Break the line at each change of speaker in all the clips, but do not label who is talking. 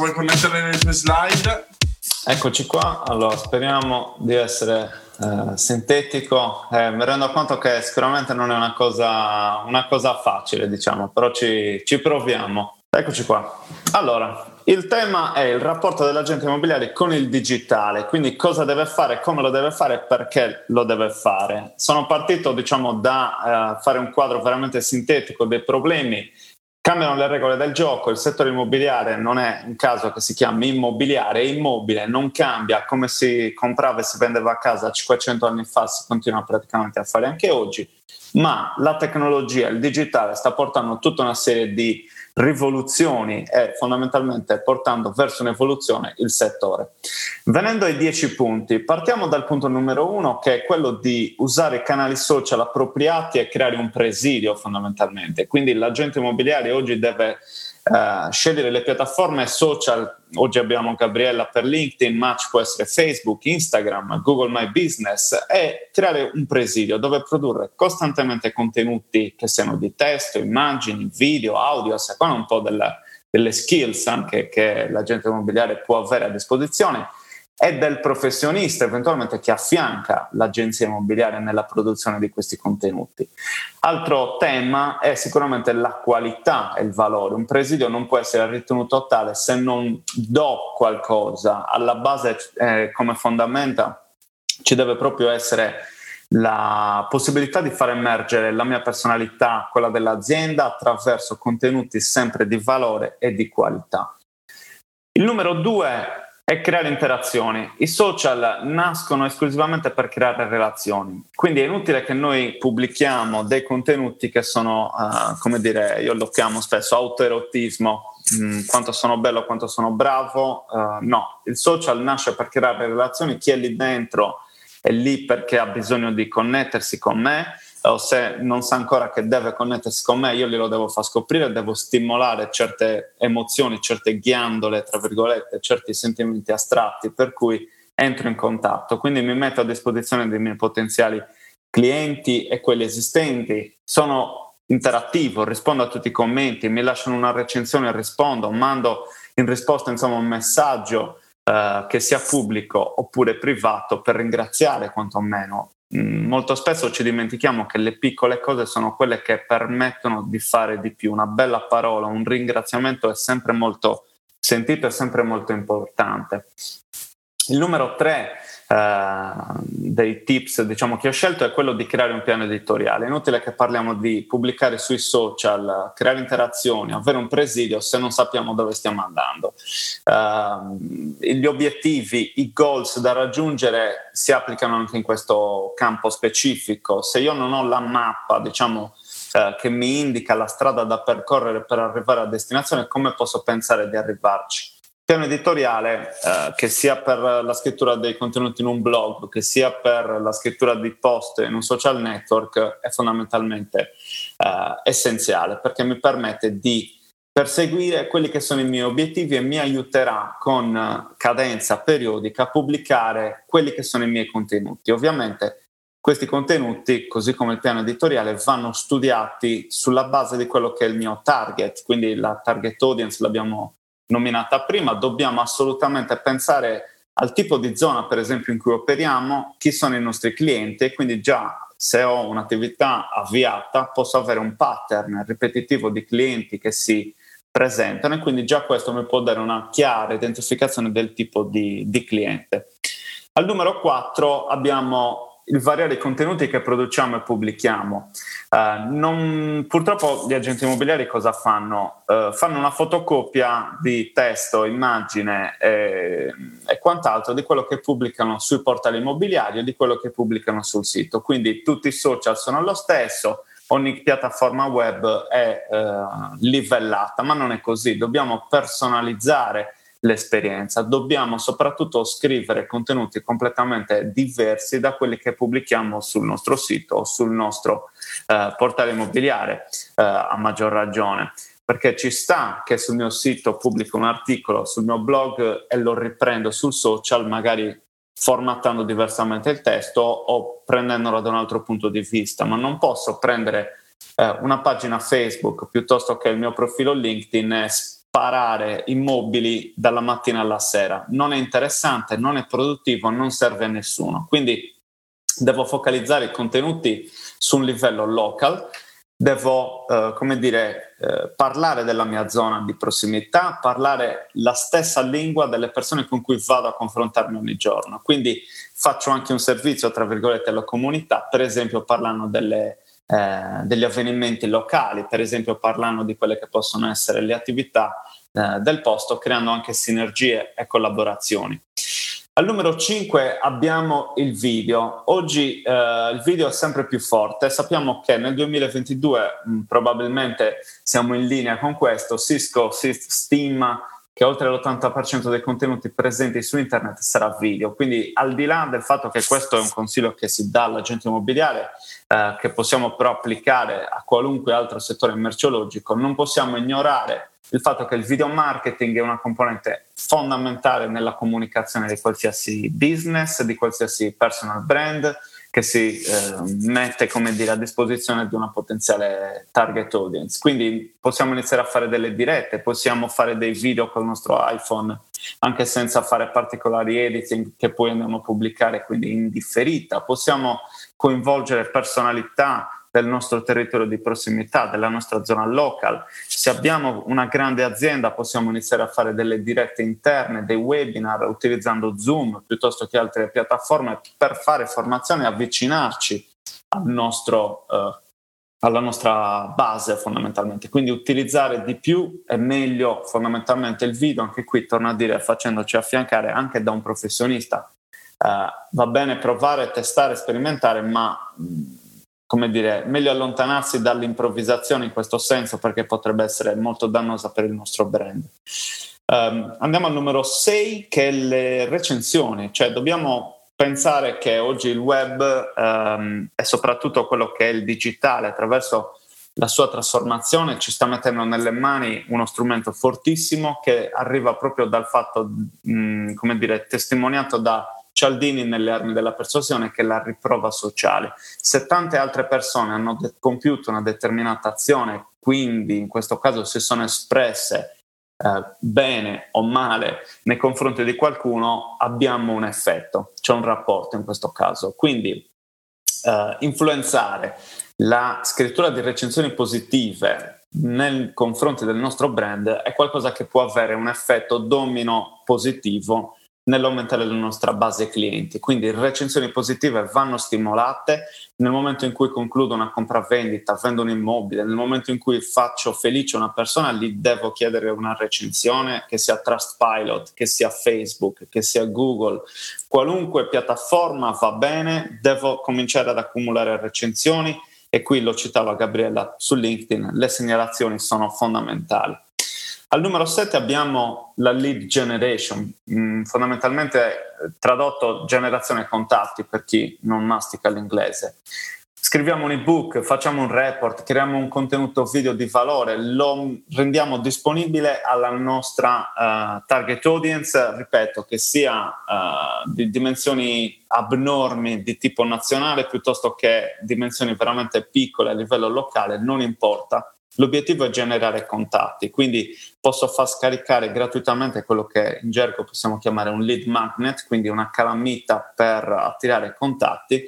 vuoi connettere le tue slide.
Eccoci qua, allora speriamo di essere eh, sintetico. Eh, mi rendo conto che sicuramente non è una cosa, una cosa facile, diciamo, però ci, ci proviamo. Eccoci qua. Allora, il tema è il rapporto dell'agente immobiliare con il digitale, quindi cosa deve fare, come lo deve fare e perché lo deve fare. Sono partito diciamo, da uh, fare un quadro veramente sintetico dei problemi. Cambiano le regole del gioco, il settore immobiliare non è un caso che si chiami immobiliare, è immobile, non cambia come si comprava e si vendeva a casa 500 anni fa, si continua praticamente a fare anche oggi, ma la tecnologia, il digitale sta portando tutta una serie di rivoluzioni e fondamentalmente portando verso un'evoluzione il settore. Venendo ai dieci punti, partiamo dal punto numero uno che è quello di usare i canali social appropriati e creare un presidio fondamentalmente. Quindi l'agente immobiliare oggi deve Uh, scegliere le piattaforme social. Oggi abbiamo Gabriella per LinkedIn, Match può essere Facebook, Instagram, Google My Business e creare un presidio dove produrre costantemente contenuti che siano di testo, immagini, video, audio, a seconda un po' della, delle skills anche che l'agente immobiliare può avere a disposizione e del professionista eventualmente che affianca l'agenzia immobiliare nella produzione di questi contenuti. Altro tema è sicuramente la qualità e il valore. Un presidio non può essere ritenuto tale se non do qualcosa. Alla base, eh, come fondamenta, ci deve proprio essere la possibilità di far emergere la mia personalità, quella dell'azienda, attraverso contenuti sempre di valore e di qualità. Il numero due è creare interazioni. I social nascono esclusivamente per creare relazioni, quindi è inutile che noi pubblichiamo dei contenuti che sono, uh, come dire, io lo chiamo spesso autoerotismo, mm, quanto sono bello, quanto sono bravo. Uh, no, il social nasce per creare relazioni, chi è lì dentro è lì perché ha bisogno di connettersi con me o se non sa ancora che deve connettersi con me, io glielo devo far scoprire, devo stimolare certe emozioni, certe ghiandole, tra virgolette, certi sentimenti astratti, per cui entro in contatto. Quindi mi metto a disposizione dei miei potenziali clienti e quelli esistenti. Sono interattivo, rispondo a tutti i commenti, mi lasciano una recensione rispondo, mando in risposta insomma un messaggio eh, che sia pubblico oppure privato per ringraziare quantomeno molto spesso ci dimentichiamo che le piccole cose sono quelle che permettono di fare di più. Una bella parola, un ringraziamento è sempre molto sentito e sempre molto importante. Il numero tre dei tips diciamo, che ho scelto è quello di creare un piano editoriale. È inutile che parliamo di pubblicare sui social, creare interazioni, avere un presidio se non sappiamo dove stiamo andando. Uh, gli obiettivi, i goals da raggiungere si applicano anche in questo campo specifico. Se io non ho la mappa, diciamo, uh, che mi indica la strada da percorrere per arrivare a destinazione, come posso pensare di arrivarci? Piano editoriale, eh, che sia per la scrittura dei contenuti in un blog, che sia per la scrittura di post in un social network, è fondamentalmente eh, essenziale perché mi permette di perseguire quelli che sono i miei obiettivi e mi aiuterà con cadenza periodica a pubblicare quelli che sono i miei contenuti. Ovviamente questi contenuti, così come il piano editoriale, vanno studiati sulla base di quello che è il mio target, quindi la target audience l'abbiamo nominata prima, dobbiamo assolutamente pensare al tipo di zona, per esempio, in cui operiamo, chi sono i nostri clienti e quindi già se ho un'attività avviata posso avere un pattern ripetitivo di clienti che si presentano e quindi già questo mi può dare una chiara identificazione del tipo di, di cliente. Al numero 4 abbiamo il variare i contenuti che produciamo e pubblichiamo. Uh, non, purtroppo gli agenti immobiliari cosa fanno? Uh, fanno una fotocopia di testo, immagine e, e, quant'altro di quello che pubblicano sui portali immobiliari e di quello che pubblicano sul sito. Quindi tutti i social sono lo stesso, ogni piattaforma web è uh, livellata, ma non è così. Dobbiamo personalizzare l'esperienza. Dobbiamo soprattutto scrivere contenuti completamente diversi da quelli che pubblichiamo sul nostro sito o sul nostro eh, portale immobiliare, eh, a maggior ragione. Perché ci sta che sul mio sito pubblico un articolo, sul mio blog e lo riprendo sul social, magari formattando diversamente il testo o prendendolo da un altro punto di vista, ma non posso prendere eh, una pagina Facebook piuttosto che il mio profilo LinkedIn e parare immobili dalla mattina alla sera. Non è interessante, non è produttivo, non serve a nessuno. Quindi devo focalizzare i contenuti su un livello local, devo, eh, come dire, eh, parlare della mia zona di prossimità, parlare la stessa lingua delle persone con cui vado a confrontarmi ogni giorno. Quindi faccio anche un servizio, tra virgolette, alla comunità, per esempio parlando delle, eh, degli avvenimenti locali, per esempio parlando di quelle che possono essere le attività eh, del posto, creando anche sinergie e collaborazioni. Al numero 5 abbiamo il video. Oggi eh, il video è sempre più forte. Sappiamo che nel 2022 mh, probabilmente siamo in linea con questo. Cisco si stima che oltre l'80% dei contenuti presenti su internet sarà video. Quindi al di là del fatto che questo è un consiglio che si dà all'agente immobiliare, eh, che possiamo però applicare a qualunque altro settore merceologico, non possiamo ignorare il fatto che il video marketing è una componente fondamentale nella comunicazione di qualsiasi business, di qualsiasi personal brand che si eh, mette dire, a disposizione di una potenziale target audience. Quindi possiamo iniziare a fare delle dirette, possiamo fare dei video con il nostro iPhone anche senza fare particolari editing che poi andiamo a pubblicare quindi in differita, possiamo coinvolgere personalità del nostro territorio di prossimità, della nostra zona local. Se abbiamo una grande azienda possiamo iniziare a fare delle dirette interne, dei webinar utilizzando Zoom piuttosto che altre piattaforme per fare formazione e avvicinarci al nostro, eh, alla nostra base fondamentalmente. Quindi utilizzare di più e meglio fondamentalmente il video, anche qui torno a dire facendoci affiancare anche da un professionista. Uh, va bene provare, testare, sperimentare, ma come dire, meglio allontanarsi dall'improvvisazione in questo senso perché potrebbe essere molto dannosa per il nostro brand. Um, andiamo al numero 6 che è le recensioni, cioè dobbiamo pensare che oggi il web um, e soprattutto quello che è il digitale attraverso la sua trasformazione ci sta mettendo nelle mani uno strumento fortissimo che arriva proprio dal fatto, mh, come dire, testimoniato da Cialdini nelle armi della persuasione che è la riprova sociale. Se tante altre persone hanno de- compiuto una determinata azione, quindi in questo caso si sono espresse eh, bene o male nei confronti di qualcuno, abbiamo un effetto, c'è un rapporto in questo caso. Quindi eh, influenzare la scrittura di recensioni positive nei confronti del nostro brand è qualcosa che può avere un effetto domino positivo nell'aumentare la nostra base clienti. Quindi recensioni positive vanno stimolate nel momento in cui concludo una compravendita, vendo un immobile, nel momento in cui faccio felice una persona, gli devo chiedere una recensione che sia Trustpilot, che sia Facebook, che sia Google, qualunque piattaforma va bene, devo cominciare ad accumulare recensioni e qui lo citava Gabriella su LinkedIn, le segnalazioni sono fondamentali. Al numero 7 abbiamo la lead generation, mm, fondamentalmente eh, tradotto generazione contatti per chi non mastica l'inglese. Scriviamo un ebook, facciamo un report, creiamo un contenuto video di valore, lo rendiamo disponibile alla nostra uh, target audience, ripeto, che sia uh, di dimensioni abnormi di tipo nazionale piuttosto che dimensioni veramente piccole a livello locale, non importa L'obiettivo è generare contatti, quindi posso far scaricare gratuitamente quello che in gergo possiamo chiamare un lead magnet, quindi una calamita per attirare contatti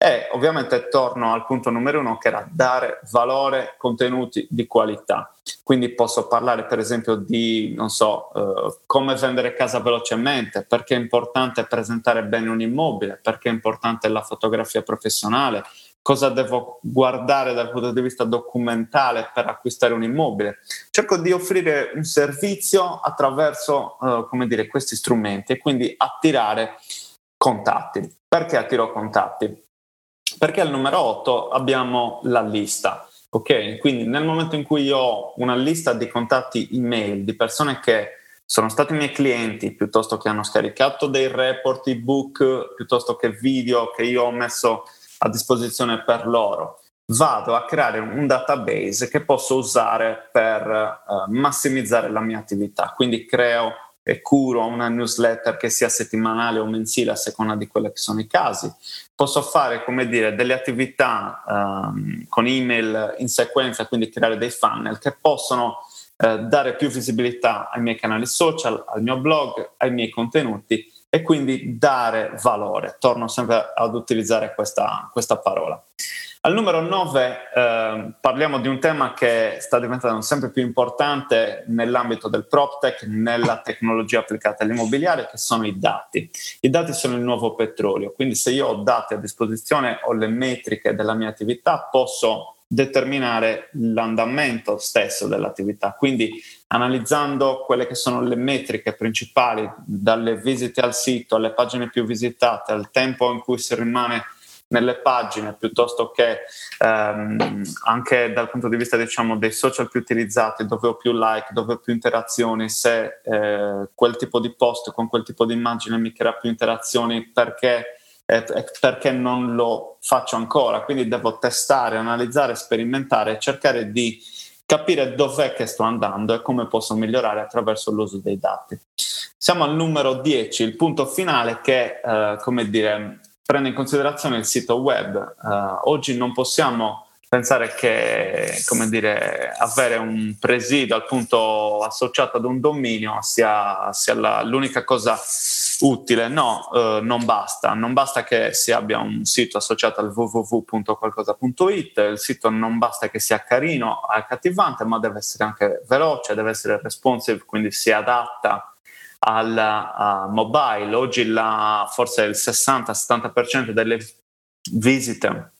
e ovviamente torno al punto numero uno che era dare valore, contenuti di qualità. Quindi posso parlare per esempio di, non so, eh, come vendere casa velocemente, perché è importante presentare bene un immobile, perché è importante la fotografia professionale, cosa devo guardare dal punto di vista documentale per acquistare un immobile. Cerco di offrire un servizio attraverso come dire, questi strumenti e quindi attirare contatti. Perché attiro contatti? Perché al numero 8 abbiamo la lista. Ok, quindi nel momento in cui io ho una lista di contatti email di persone che sono stati miei clienti piuttosto che hanno scaricato dei report, ebook, piuttosto che video che io ho messo a disposizione per loro, vado a creare un database che posso usare per uh, massimizzare la mia attività. Quindi creo curo una newsletter che sia settimanale o mensile a seconda di quelli che sono i casi. Posso fare, come dire, delle attività um, con email in sequenza, quindi creare dei funnel che possono eh, dare più visibilità ai miei canali social, al mio blog, ai miei contenuti e quindi dare valore. Torno sempre ad utilizzare questa, questa parola. Al numero 9 eh, parliamo di un tema che sta diventando sempre più importante nell'ambito del PropTech, nella tecnologia applicata all'immobiliare, che sono i dati. I dati sono il nuovo petrolio, quindi se io ho dati a disposizione, ho le metriche della mia attività, posso determinare l'andamento stesso dell'attività. Quindi analizzando quelle che sono le metriche principali, dalle visite al sito, alle pagine più visitate, al tempo in cui si rimane nelle pagine piuttosto che ehm, anche dal punto di vista diciamo, dei social più utilizzati, dove ho più like, dove ho più interazioni, se eh, quel tipo di post con quel tipo di immagine mi crea più interazioni perché, eh, perché non lo faccio ancora. Quindi devo testare, analizzare, sperimentare e cercare di capire dov'è che sto andando e come posso migliorare attraverso l'uso dei dati. Siamo al numero 10, il punto finale che, eh, come dire, prende in considerazione il sito web. Uh, oggi non possiamo pensare che dire, avere un presidio appunto associato ad un dominio sia, sia la, l'unica cosa utile. No, uh, non basta. Non basta che si abbia un sito associato al www.qualcosa.it, il sito non basta che sia carino, accattivante, ma deve essere anche veloce, deve essere responsive, quindi si adatta al uh, mobile. Oggi la, forse il 60-70% delle visite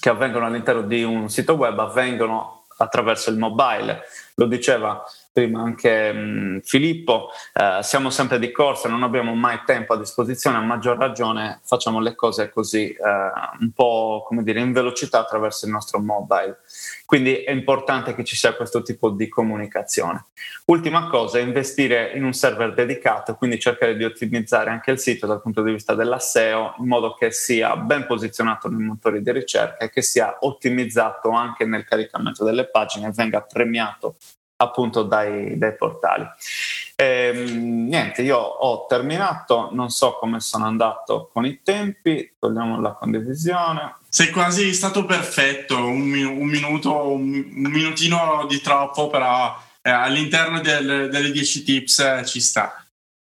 che avvengono all'interno di un sito web avvengono attraverso il mobile. Lo diceva prima anche mh, mm, Filippo, eh, siamo sempre di corsa, non abbiamo mai tempo a disposizione, a maggior ragione facciamo le cose così eh, un po' come dire in velocità attraverso il nostro mobile. Quindi è importante che ci sia questo tipo di comunicazione. Ultima cosa, investire in un server dedicato, quindi cercare di ottimizzare anche il sito dal punto di vista della SEO in modo che sia ben posizionato nei motori di ricerca e che sia ottimizzato anche nel caricamento delle pagine e venga premiato appunto dai, dai portali. Ehm, niente, io ho terminato, non so come sono andato con i tempi, togliamo la condivisione.
Sei quasi stato perfetto, un, un minuto, un, un, minutino di troppo, però eh, all'interno del, delle 10 tips eh, ci sta.